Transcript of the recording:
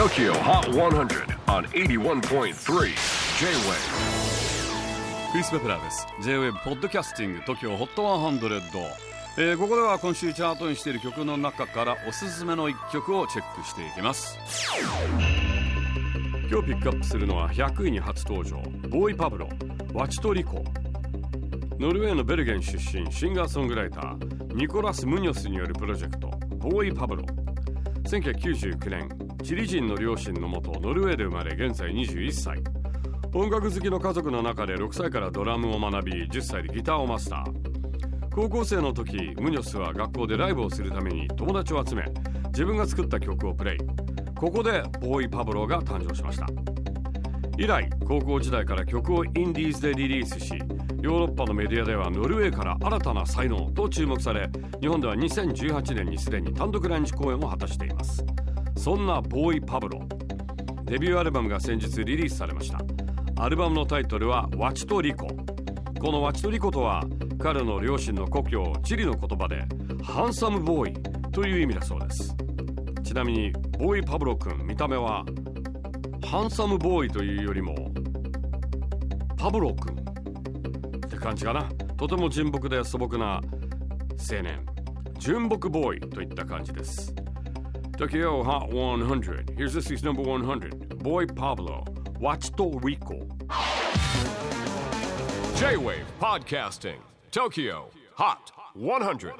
TOKYO HOT 100 on 81.3 J-WAVE クリス・ベプラーです。J-WAVE ポッドキャスティング TOKYO HOT 100、えー、ここでは今週チャートにしている曲の中からおすすめの一曲をチェックしていきます。今日ピックアップするのは100位に初登場ボーイ・パブロワチトリコ。ノルウェーのベルゲン出身シンガーソングライターニコラス・ムニョスによるプロジェクトボーイ・パブロ。1999年チリ人の両親のもとノルウェーで生まれ現在21歳。音楽好きの家族の中で6歳からドラムを学び10歳でギターをマスター。高校生の時ムニョスは学校でライブをするために友達を集め自分が作った曲をプレイ。ここでボーイ・パブロが誕生しました。以来高校時代から曲をインディーズでリリースしヨーロッパのメディアではノルウェーから新たな才能と注目され日本では2018年にすでに単独来日公演を果たしています。そんなボーイ・パブロ。デビューアルバムが先日リリースされました。アルバムのタイトルはワチトリコ。このワチトリコとは彼の両親の故郷チリの言葉でハンサムボーイという意味だそうです。ちなみにボーイ・パブロ君見た目はハンサムボーイというよりもパブロ君。感じかな。とても純朴で素朴な青年。純朴ボーイといった感じです。Tokyo Hot 100 Here's this is number 100 Boy Pablo Watch Puerto Rico. J-Wave Podcasting Tokyo Hot 100